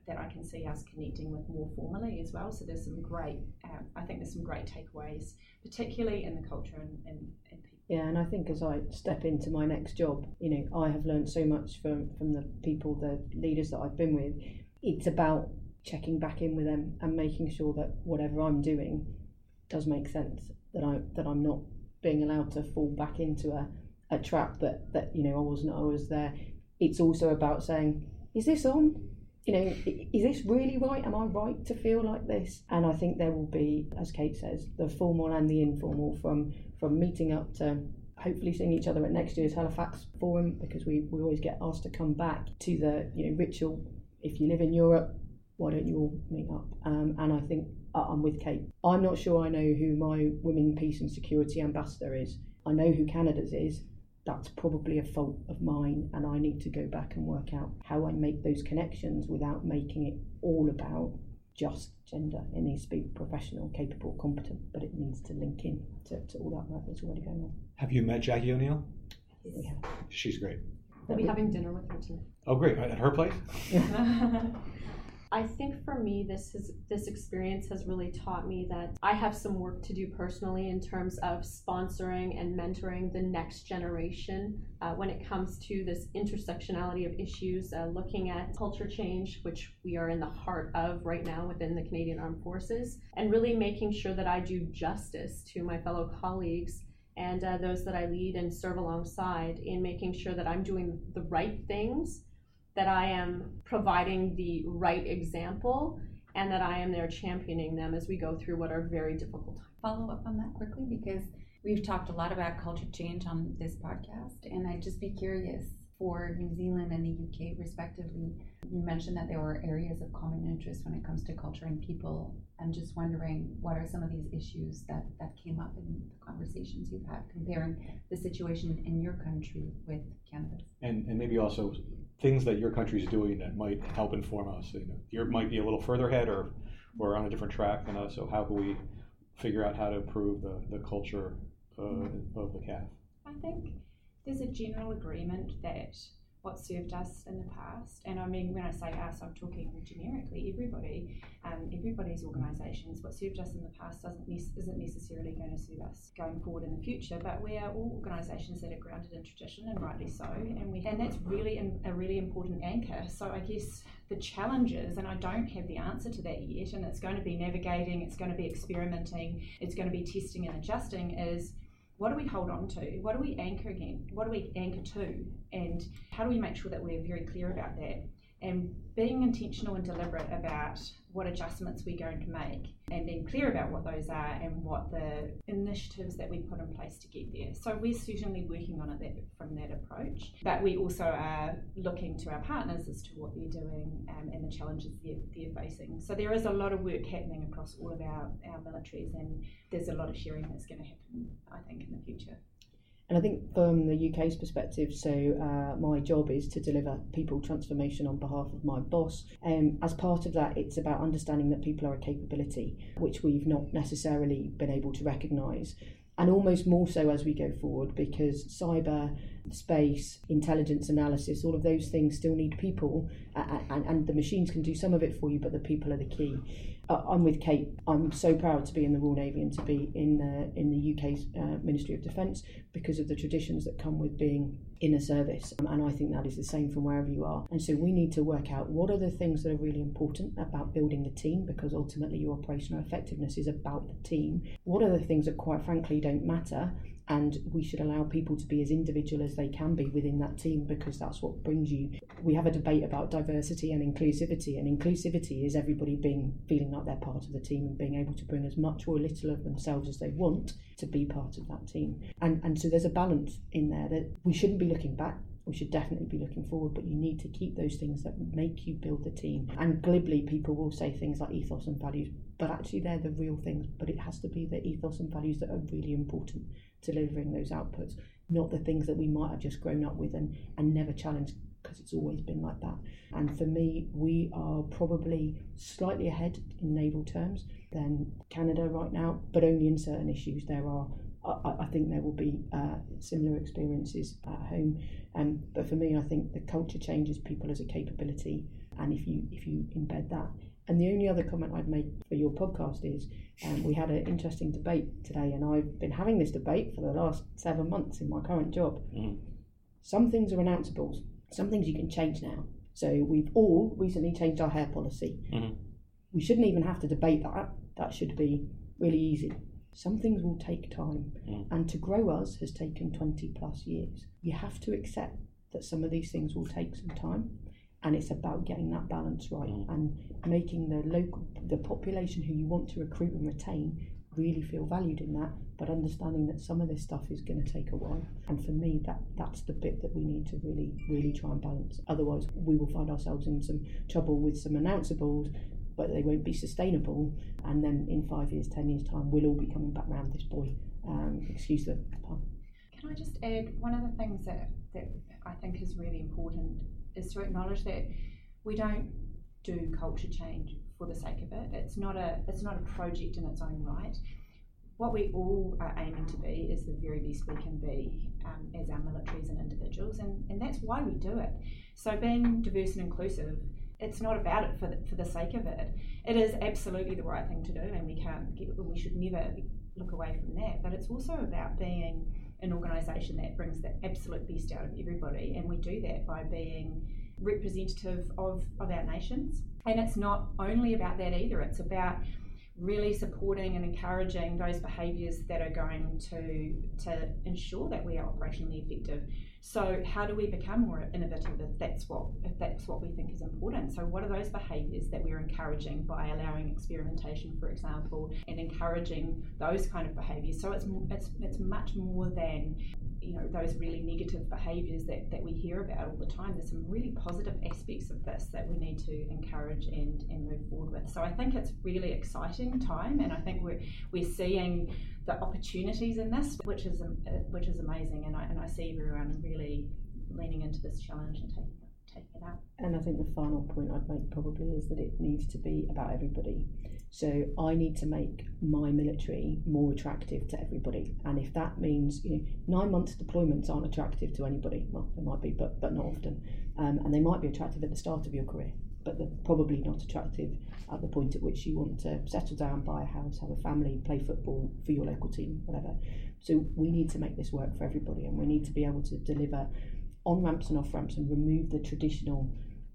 that I can see us connecting with more formally as well. So there's some great, um, I think there's some great takeaways, particularly in the culture and, and, and people. Yeah, and I think as I step into my next job, you know, I have learned so much from from the people, the leaders that I've been with. it's about checking back in with them and making sure that whatever I'm doing does make sense. That I that I'm not being allowed to fall back into a, a trap that that you know I wasn't I was there. It's also about saying, is this on? You know, is this really right? Am I right to feel like this? And I think there will be, as Kate says, the formal and the informal from from meeting up to hopefully seeing each other at next year's Halifax Forum because we, we always get asked to come back to the you know ritual. If you live in Europe, why don't you all meet up? Um, and I think uh, I'm with Kate. I'm not sure I know who my Women, Peace and Security Ambassador is. I know who Canada's is. That's probably a fault of mine, and I need to go back and work out how I make those connections without making it all about just gender. It needs to be professional, capable, competent, but it needs to link in to, to all that work that's already going on. Have you met Jackie O'Neill? Yeah. She's great. We'll be having dinner with her tonight. Oh, great. At her place? <laughs> <laughs> I think for me, this has this experience has really taught me that I have some work to do personally in terms of sponsoring and mentoring the next generation uh, when it comes to this intersectionality of issues, uh, looking at culture change, which we are in the heart of right now within the Canadian Armed Forces, and really making sure that I do justice to my fellow colleagues and uh, those that I lead and serve alongside in making sure that I'm doing the right things that I am providing the right example and that I am there championing them as we go through what are very difficult times. Follow up on that quickly because we've talked a lot about culture change on this podcast, and I'd just be curious for New Zealand and the UK, respectively. You mentioned that there were areas of common interest when it comes to culture and people. I'm just wondering what are some of these issues that, that came up in the conversations you've had comparing the situation in your country with Canada? And, and maybe also things that your country is doing that might help inform us. You know, you might be a little further ahead or we're on a different track than us. So how can we figure out how to improve the, the culture uh, of the CAF? I think there's a general agreement that what served us in the past, and I mean when I say us, I'm talking generically everybody, um, everybody's organisations. What served us in the past doesn't ne- isn't necessarily going to serve us going forward in the future. But we are all organisations that are grounded in tradition, and rightly so, and we and that's really in, a really important anchor. So I guess the challenges, and I don't have the answer to that yet, and it's going to be navigating, it's going to be experimenting, it's going to be testing and adjusting. Is what do we hold on to? What do we anchor again? What do we anchor to? And how do we make sure that we're very clear about that? And being intentional and deliberate about what adjustments we're going to make and being clear about what those are and what the initiatives that we put in place to get there. So we're certainly working on it that, from that approach, but we also are looking to our partners as to what they're doing um, and the challenges they're, they're facing. So there is a lot of work happening across all of our, our militaries and there's a lot of sharing that's going to happen, I think, in the future. And I think from the UK's perspective, so uh, my job is to deliver people transformation on behalf of my boss. And um, as part of that, it's about understanding that people are a capability, which we've not necessarily been able to recognise. And almost more so as we go forward because cyber, space, intelligence analysis, all of those things still need people, and, and the machines can do some of it for you, but the people are the key uh, I'm with Kate. I'm so proud to be in the Royal Navy and to be in the in the UK's uh, Ministry of Defence because of the traditions that come with being in a service. Um, and I think that is the same from wherever you are. And so we need to work out what are the things that are really important about building the team because ultimately your operational effectiveness is about the team. What are the things that quite frankly don't matter and we should allow people to be as individual as they can be within that team because that's what brings you we have a debate about diversity and inclusivity and inclusivity is everybody being feeling like they're part of the team and being able to bring as much or little of themselves as they want to be part of that team and and so there's a balance in there that we shouldn't be looking back we should definitely be looking forward, but you need to keep those things that make you build the team. And glibly, people will say things like ethos and values, but actually, they're the real things. But it has to be the ethos and values that are really important delivering those outputs, not the things that we might have just grown up with and, and never challenged because it's always been like that. And for me, we are probably slightly ahead in naval terms than Canada right now, but only in certain issues. There are, I, I think there will be uh, similar experiences at home. Um, but for me, I think the culture changes people as a capability, and if you if you embed that and the only other comment I'd make for your podcast is um, we had an interesting debate today, and I've been having this debate for the last seven months in my current job. Mm. Some things are announceables, some things you can change now. So we've all recently changed our hair policy. Mhm. We shouldn't even have to debate that. That should be really easy. Some things will take time, Mm. and to grow us has taken 20 plus years. You have to accept that some of these things will take some time, and it's about getting that balance right Mm. and making the local, the population who you want to recruit and retain really feel valued in that, but understanding that some of this stuff is going to take a while. And for me, that that's the bit that we need to really, really try and balance. Otherwise, we will find ourselves in some trouble with some announceables, but they won't be sustainable. And then in five years, ten years' time, we'll all be coming back round this buoy. Um, excuse the pun. Can I just add one of the things that, that I think is really important is to acknowledge that we don't do culture change for the sake of it. It's not a it's not a project in its own right. What we all are aiming to be is the very best we can be um, as our militaries and individuals, and, and that's why we do it. So being diverse and inclusive, it's not about it for the, for the sake of it. It is absolutely the right thing to do, and we can't get, we should never look away from that. But it's also about being an organisation that brings the absolute best out of everybody, and we do that by being representative of, of our nations. And it's not only about that either, it's about really supporting and encouraging those behaviours that are going to to ensure that we are operationally effective. So how do we become more innovative if that's what if that's what we think is important? So what are those behaviours that we're encouraging by allowing experimentation, for example, and encouraging those kind of behaviours? So it's it's it's much more than you know those really negative behaviours that, that we hear about all the time there's some really positive aspects of this that we need to encourage and, and move forward with so I think it's really exciting time and I think we're we're seeing the opportunities in this which is which is amazing and I, and I see everyone really leaning into this challenge and taking it, taking it out And I think the final point I'd make probably is that it needs to be about everybody. So I need to make my military more attractive to everybody. And if that means, you know, nine months deployments aren't attractive to anybody. Well, they might be, but but not often. Um, and they might be attractive at the start of your career, but they're probably not attractive at the point at which you want to settle down, buy a house, have a family, play football for your local team, whatever. So we need to make this work for everybody, and we need to be able to deliver on ramps and off ramps and remove the traditional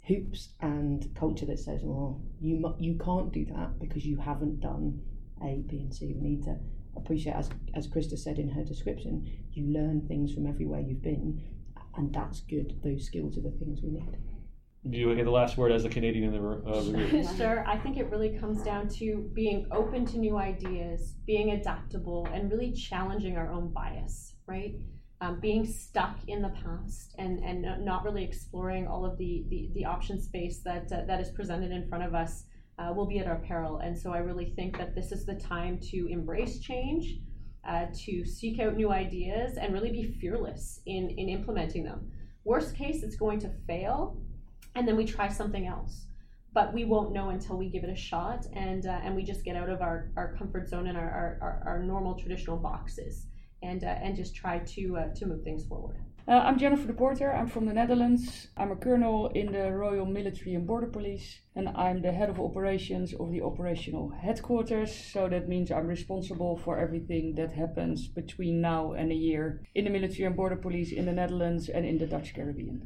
hoops and culture that says, "Well, you mu- you can't do that because you haven't done A, B, and C." We need to appreciate, as as Krista said in her description, you learn things from everywhere you've been, and that's good. Those skills are the things we need. Do you hear the last word as the Canadian in the room? <laughs> Uh. Sure, I think it really comes down to being open to new ideas, being adaptable, and really challenging our own bias, right? Um, being stuck in the past and, and not really exploring all of the, the, the option space that, uh, that is presented in front of us uh, will be at our peril. And so I really think that this is the time to embrace change, uh, to seek out new ideas, and really be fearless in, in implementing them. Worst case, it's going to fail, and then we try something else but we won't know until we give it a shot and uh, and we just get out of our, our comfort zone and our, our, our, our normal traditional boxes and uh, and just try to uh, to move things forward Uh, I'm Jennifer de Poorter. I'm from the Netherlands. I'm a colonel in the Royal Military and Border Police, and I'm the head of operations of the operational headquarters. So that means I'm responsible for everything that happens between now and a year in the Military and Border Police in the Netherlands and in the Dutch Caribbean.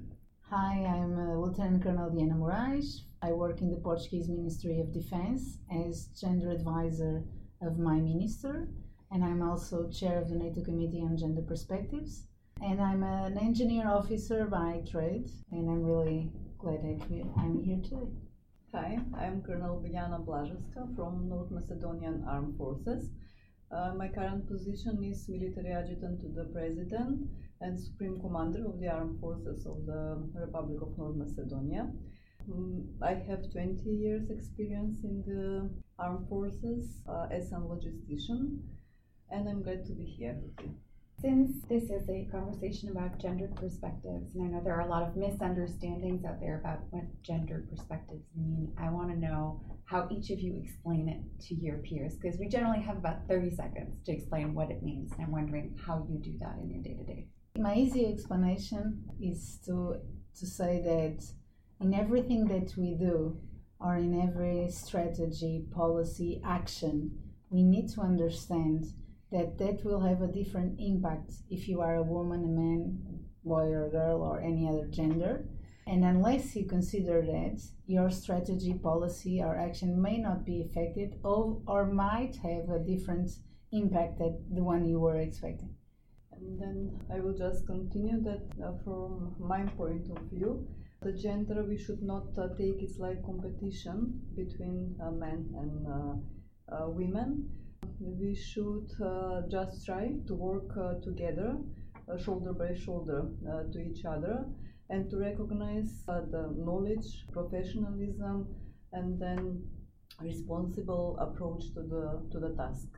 Hi, I'm uh, Lieutenant Colonel Diana Morais. I work in the Portuguese Ministry of Defense as gender advisor of my minister, and I'm also chair of the NATO Committee on Gender Perspectives. And I'm an engineer officer by trade, and I'm really glad I'm here today. Hi, I'm Colonel Biljana Blaževska from North Macedonian Armed Forces. Uh, my current position is military adjutant to the President and Supreme Commander of the Armed Forces of the Republic of North Macedonia. Mm, I have 20 years experience in the armed forces uh, as a logistician and I'm glad to be here. Since this is a conversation about gendered perspectives, and I know there are a lot of misunderstandings out there about what gendered perspectives mean, I want to know how each of you explain it to your peers, because we generally have about 30 seconds to explain what it means. And I'm wondering how you do that in your day to day. My easy explanation is to to say that in everything that we do or in every strategy, policy, action, we need to understand that that will have a different impact if you are a woman, a man, boy or girl or any other gender. And unless you consider that, your strategy, policy, or action may not be affected or, or might have a different impact than the one you were expecting. And then I will just continue that uh, from my point of view. The gender we should not uh, take it like competition between uh, men and uh, uh, women. We should uh, just try to work together, shoulder by shoulder, to each other, and to recognize the knowledge, professionalism, and then responsible approach to the to the task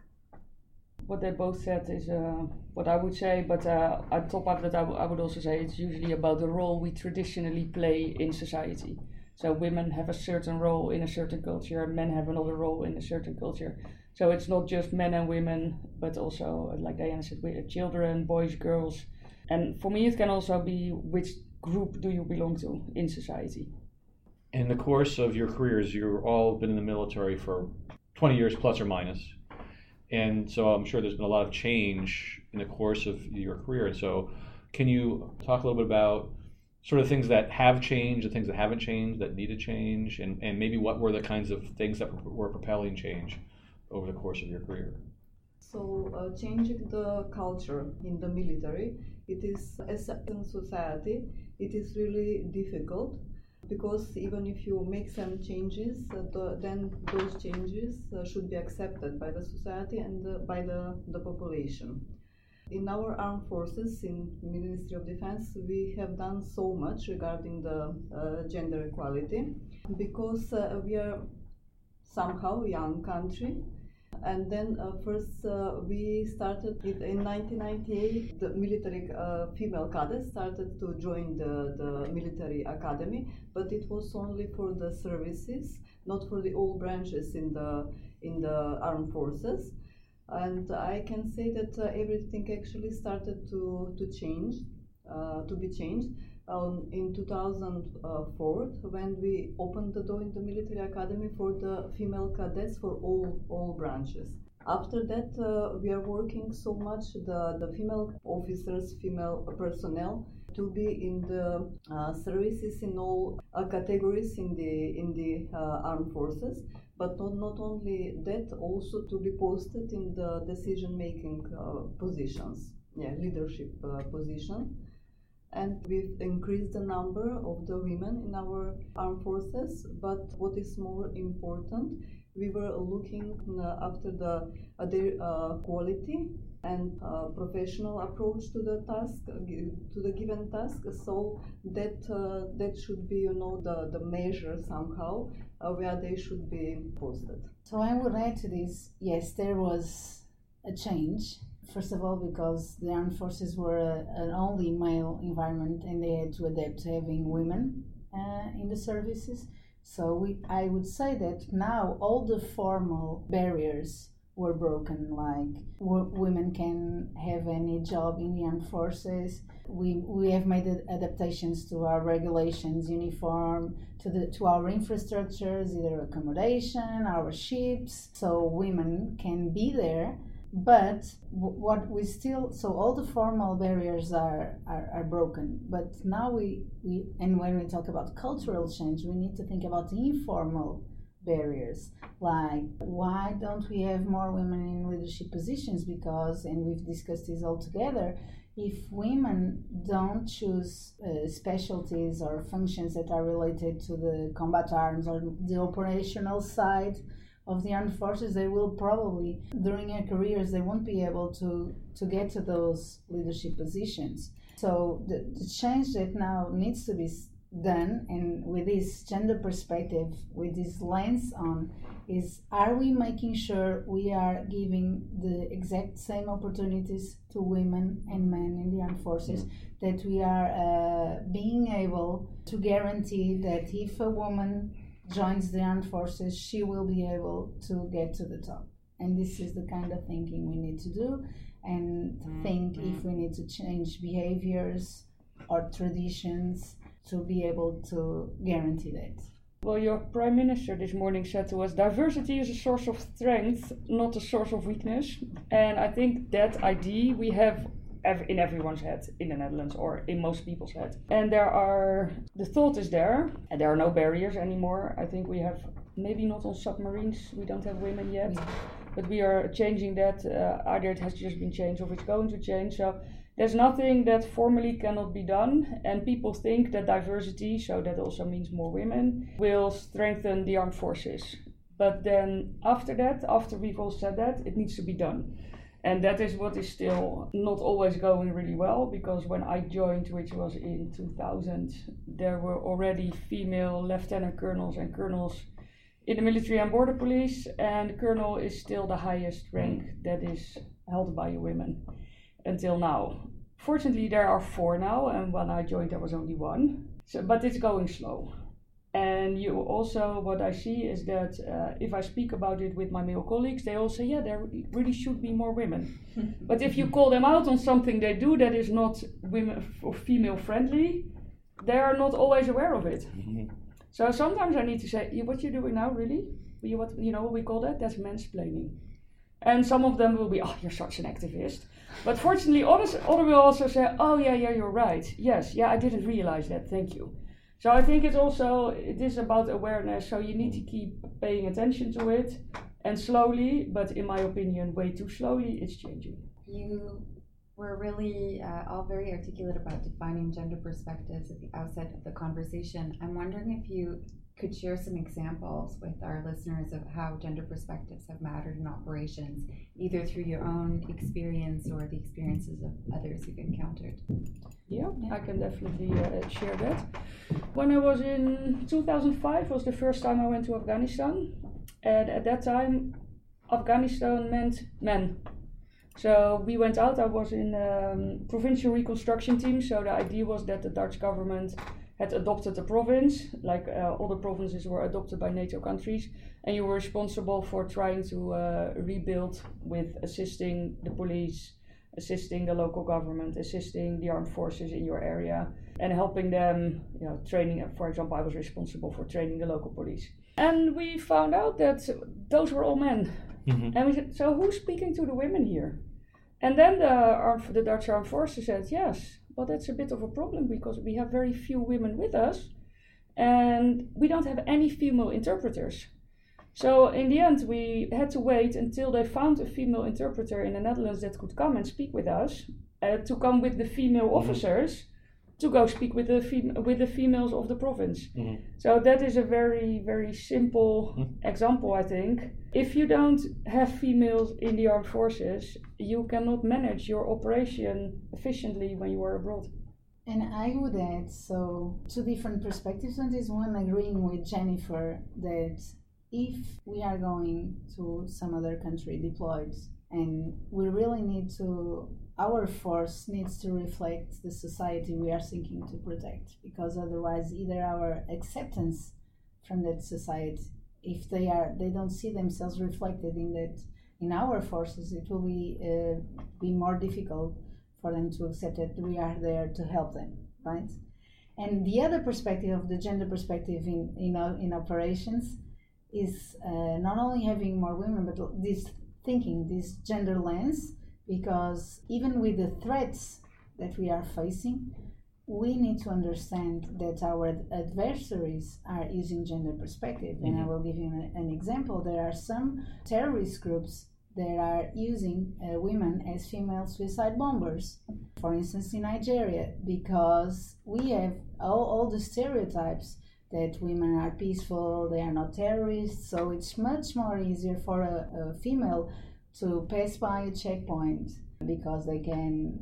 what they both said is uh, what I would say, but uh, on top of that, I, I would also say it's usually about the role we traditionally play in society. So women have a certain role in a certain culture, men have another role in a certain culture. So it's not just men and women, but also, like Diana said, children, boys, girls. And for me, it can also be which group do you belong to in society. In the course of your careers, you've all been in the military for 20 years plus or minus and so I'm sure there's been a lot of change in the course of your career. And so, can you talk a little bit about sort of things that have changed, the things that haven't changed, that need to change, and, and maybe what were the kinds of things that were propelling change over the course of your career? So, uh, changing the culture in the military, it is, as a society, it is really difficult because even if you make some changes, uh, the, then those changes uh, should be accepted by the society and uh, by the, the population. In our armed forces, in Ministry of Defense, we have done so much regarding the uh, gender equality because uh, we are somehow a young country and then uh, first uh, we started in 1998 the military uh, female cadets started to join the, the military academy but it was only for the services not for the all branches in the in the armed forces. And i can say that uh, everything actually started to to change uh, to be changed um, in 2004 when we opened the door in the military academy for the female cadets for all all branches. After that, uh, we are working so much the, the female officers, female personnel to be in the uh, services in all uh, categories in the in the uh, armed forces but not, not only that also to be posted in the decision making uh, positions yeah leadership uh, position and we've increased the number of the women in our armed forces. But what is more important, we were looking uh, after the uh, their uh, quality and uh, professional approach to the task, uh, to the given task. So that uh, that should be, you know, the the measure somehow where they should be posted. So I would add to this. Yes, there was a change First of all, because the armed forces were a, an only male environment and they had to adapt to having women uh, in the services. So we, I would say that now all the formal barriers were broken. Like w- women can have any job in the armed forces. We we have made adaptations to our regulations, uniform, to the to our infrastructures, either accommodation, our ships, so women can be there but what we still so all the formal barriers are, are, are broken. But now we, we and when we talk about cultural change we need to think about the informal barriers. Like why don't we have more women in leadership positions? Because and we've discussed this all together if women don't choose uh, specialties or functions that are related to the combat arms or the operational side of the armed forces, they will probably, during their careers, they won't be able to, to get to those leadership positions. So the, the change that now needs to be done, and with this gender perspective, with this lens on, is are we making sure we are giving the exact same opportunities to women and men in the armed forces, that we are uh, being able to guarantee that if a woman joins the armed forces, she will be able to get to the top. And this is the kind of thinking we need to do and mm-hmm. think if we need to change behaviors or traditions to be able to guarantee that. Well, your prime minister this morning said to us diversity is a source of strength, not a source of weakness. And I think that idea we have ev- in everyone's head in the Netherlands or in most people's head. And there are, the thought is there, and there are no barriers anymore. I think we have, maybe not on submarines, we don't have women yet, but we are changing that. Uh, either it has just been changed or it's going to change. So there's nothing that formally cannot be done, and people think that diversity, so that also means more women, will strengthen the armed forces. But then after that, after we've all said that, it needs to be done. And that is what is still not always going really well because when I joined, which was in 2000, there were already female lieutenant colonels and colonels in the military and border police, and colonel is still the highest rank that is held by a woman until now. Fortunately, there are four now, and when I joined, there was only one. So, but it's going slow. And you also, what I see is that uh, if I speak about it with my male colleagues, they all say, yeah, there really should be more women. <laughs> but if you call them out on something they do that is not women or female friendly, they are not always aware of it. So sometimes I need to say, what you're doing now, really? You, what, you know what we call that? That's mansplaining. And some of them will be, oh, you're such an activist. But fortunately, others, others will also say, oh, yeah, yeah, you're right. Yes, yeah, I didn't realize that. Thank you. So I think it's also it is about awareness. So you need to keep paying attention to it, and slowly, but in my opinion, way too slowly, it's changing. You were really uh, all very articulate about defining gender perspectives at the outset of the conversation. I'm wondering if you could share some examples with our listeners of how gender perspectives have mattered in operations, either through your own experience or the experiences of others you've encountered. Yeah, I can definitely uh, share that. When I was in 2005 was the first time I went to Afghanistan, and at that time, Afghanistan meant men. So we went out. I was in um, provincial reconstruction team. So the idea was that the Dutch government had adopted a province, like uh, all the provinces were adopted by NATO countries, and you were responsible for trying to uh, rebuild with assisting the police, assisting the local government, assisting the armed forces in your area, and helping them, you know, training. For example, I was responsible for training the local police. And we found out that those were all men. Mm-hmm. And we said, so who's speaking to the women here? And then the, armed, the Dutch armed forces said, yes, but that's a bit of a problem because we have very few women with us and we don't have any female interpreters. So in the end, we had to wait until they found a female interpreter in the Netherlands that could come and speak with us, uh, to come with the female mm-hmm. officers to go speak with the fem- with the females of the province. Mm-hmm. So that is a very very simple mm-hmm. example, I think. If you don't have females in the armed forces, you cannot manage your operation efficiently when you are abroad. And I would add so two different perspectives on this one, agreeing with Jennifer that if we are going to some other country deployed and we really need to our force needs to reflect the society we are seeking to protect because otherwise either our acceptance from that society if they are they don't see themselves reflected in that in our forces it will be uh, be more difficult for them to accept that we are there to help them right? And the other perspective of the gender perspective in in, in operations is uh, not only having more women but this thinking this gender lens because even with the threats that we are facing, we need to understand that our adversaries are using gender perspective. Mm-hmm. And I mm-hmm. will give you an, an, example. There are some terrorist groups that are using uh, women as female suicide bombers, for instance, in Nigeria, because we have all, all the stereotypes that women are peaceful, they are not terrorists, so it's much more easier for a, a female to pass by a checkpoint because they can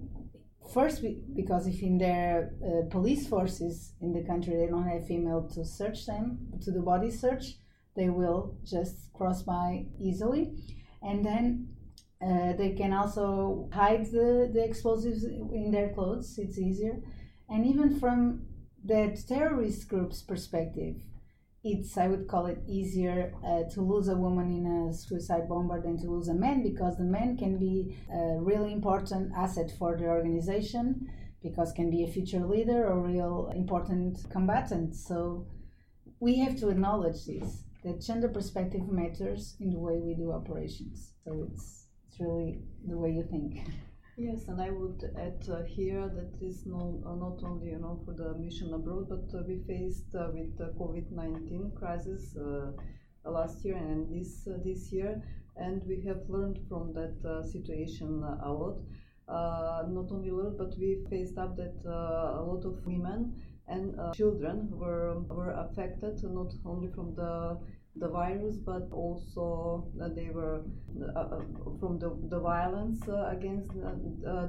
first because if in their uh, police forces in the country they don't have female to search them to the body search they will just cross by easily. And then uh, they can also hide the, the explosives in their clothes it's easier. And even from that terrorist group's perspective it's I would call it easier uh, to lose a woman in a suicide bomber than to lose a man because the man can be a really important asset for the organization because can be a future leader or real important combatant. So we have to acknowledge this that gender perspective matters in the way we do operations. So it's it's really the way you think. Yes, and I would add uh, here that is not, uh, not only you know for the mission abroad, but uh, we faced uh, with the COVID-19 crisis uh, last year and this uh, this year, and we have learned from that situation a lot. not only learned, but we faced up that a lot of women and children were were affected not only from the the virus, but also uh, they were uh, uh, from the, the violence against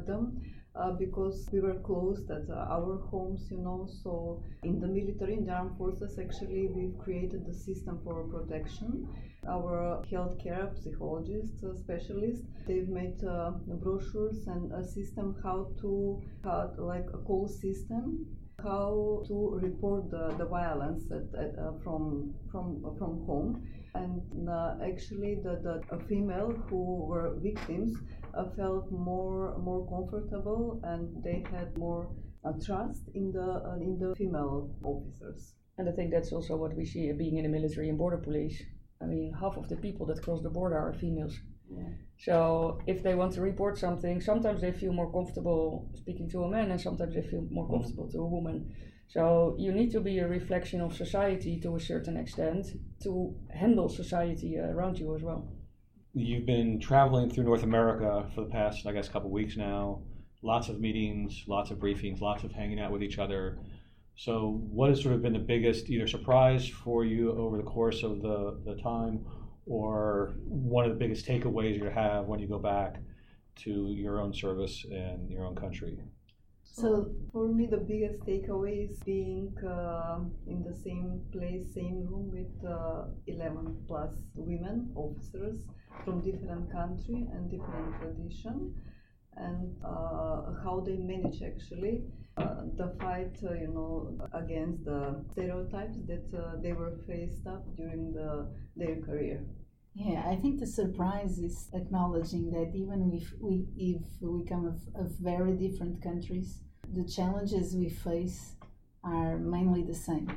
them. Uh, because we were closed at uh, our homes, you know. So, in the military, in the armed forces, actually, we've created the system for protection. Our healthcare psychologists, uh, specialists, they've made brochures and a system how to, like a call system how to report the, the violence at, at, uh, from, from, from home. And uh, actually, the, the female who were victims uh, felt more, more comfortable and they had more uh, trust in the, uh, in the female officers. And I think that's also what we see being in the military and border police. I mean, half of the people that cross the border are females. Yeah. So if they want to report something, sometimes they feel more comfortable speaking to a man, and sometimes they feel more mm-hmm. comfortable mm. to a woman. So you need to be a reflection of society to a certain extent to handle society around you as well. You've been traveling through North America for the past, I guess, couple weeks now. Lots of meetings, lots of briefings, lots of hanging out with each other. So, what has sort of been the biggest either surprise for you over the course of the, the time, or one of the biggest takeaways you have when you go back to your own service and your own country? So for me, the biggest takeaway is being uh, in the same place, same room with uh, 11 plus women officers from different country and different tradition, and uh, how they manage actually uh, the fight, uh, you know, against the stereotypes that uh, they were faced up during the, their career. Yeah, I think the surprise is acknowledging that even if we if we come of, of very different countries, the challenges we face are mainly the same.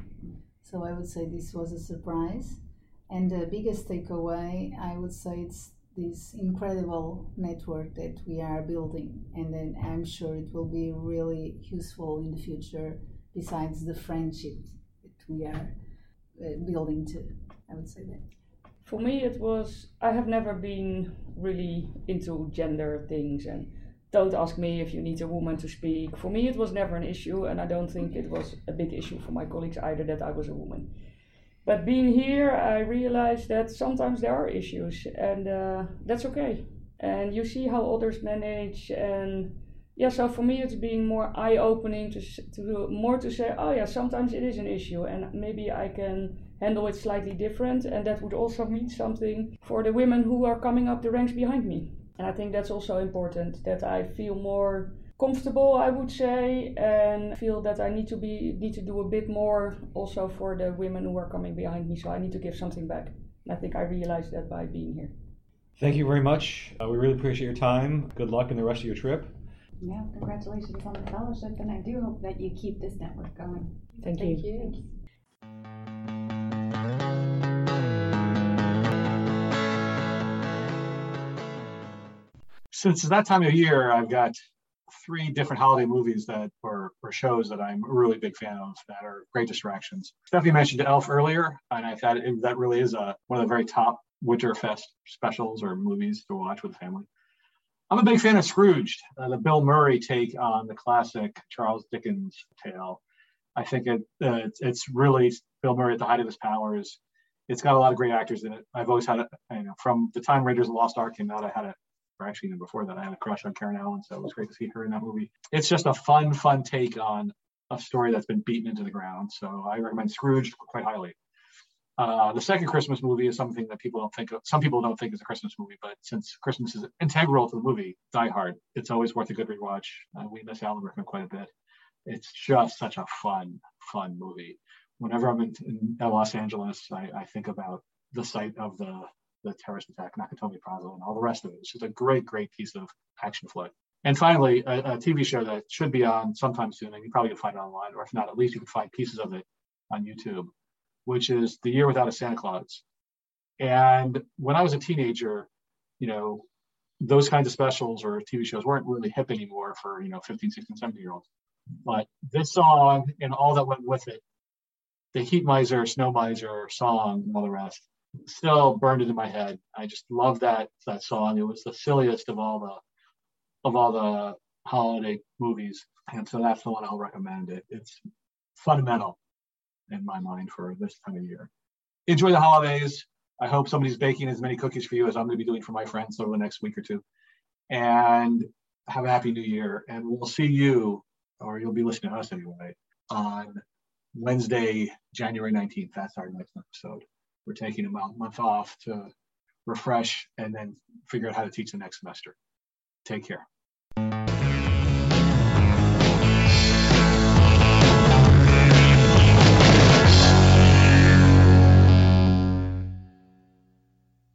So I would say this was a surprise. And the biggest takeaway, I would say, it's this incredible network that we are building, and then I'm sure it will be really useful in the future. Besides the friendship that we are uh, building too, I would say that. For me, it was I have never been really into gender things, and don't ask me if you need a woman to speak. For me, it was never an issue, and I don't think it was a big issue for my colleagues either that I was a woman. But being here, I realized that sometimes there are issues, and uh, that's okay. And you see how others manage, and yeah. So for me, it's being more eye-opening to to more to say, oh yeah, sometimes it is an issue, and maybe I can handle it slightly different, and that would also mean something for the women who are coming up the ranks behind me. And I think that's also important that I feel more comfortable i would say and feel that i need to be need to do a bit more also for the women who are coming behind me so i need to give something back. I think i realized that by being here. Thank you very much. Uh, we really appreciate your time. Good luck in the rest of your trip. Yeah congratulations on the fellowship and i do hope that you keep this network going. Thank, thank you. you. Since it's that time of year, I've got three different holiday movies that or, or shows that I'm a really big fan of that are great distractions. Stephanie mentioned Elf earlier, and I thought it, that really is a, one of the very top Winterfest specials or movies to watch with family. I'm a big fan of Scrooged, uh, the Bill Murray take on the classic Charles Dickens tale. I think it, uh, it's, it's really Bill Murray at the height of his powers. It's got a lot of great actors in it. I've always had it, you know, from the time Raiders of the Lost Ark came out, I had a or actually even before that, I had a crush on Karen Allen, so it was great to see her in that movie. It's just a fun, fun take on a story that's been beaten into the ground. So I recommend Scrooge quite highly. Uh, the second Christmas movie is something that people don't think of. Some people don't think is a Christmas movie, but since Christmas is integral to the movie, Die Hard, it's always worth a good rewatch. Uh, we miss Alan Rickman quite a bit. It's just such a fun, fun movie. Whenever I'm in, in Los Angeles, I, I think about the site of the the terrorist attack, Nakatomi Plaza, and all the rest of it. It's just a great, great piece of action flick. And finally, a, a, TV show that should be on sometime soon, and you probably can find it online, or if not, at least you can find pieces of it on YouTube, which is The Year Without a Santa Claus. And when I was a teenager, you know, those kinds of specials or TV shows weren't really hip anymore for, you know, 15, 16, 17 year olds. But this song and all that went with it, the Heat Miser, Snow Miser song, and all the rest, still burned into my head. I just love that that song. It was the silliest of all the of all the holiday movies, and so that's the one I'll recommend. It it's fundamental in my mind for this time of year. Enjoy the holidays. I hope somebody's baking as many cookies for you as I'm going to be doing for my friends over the next week or two. And have a happy new year. And we'll see you, or you'll be listening to us anyway, on Wednesday, January 19th. That's our next episode we're taking a month off to refresh and then figure out how to teach the next semester. Take care.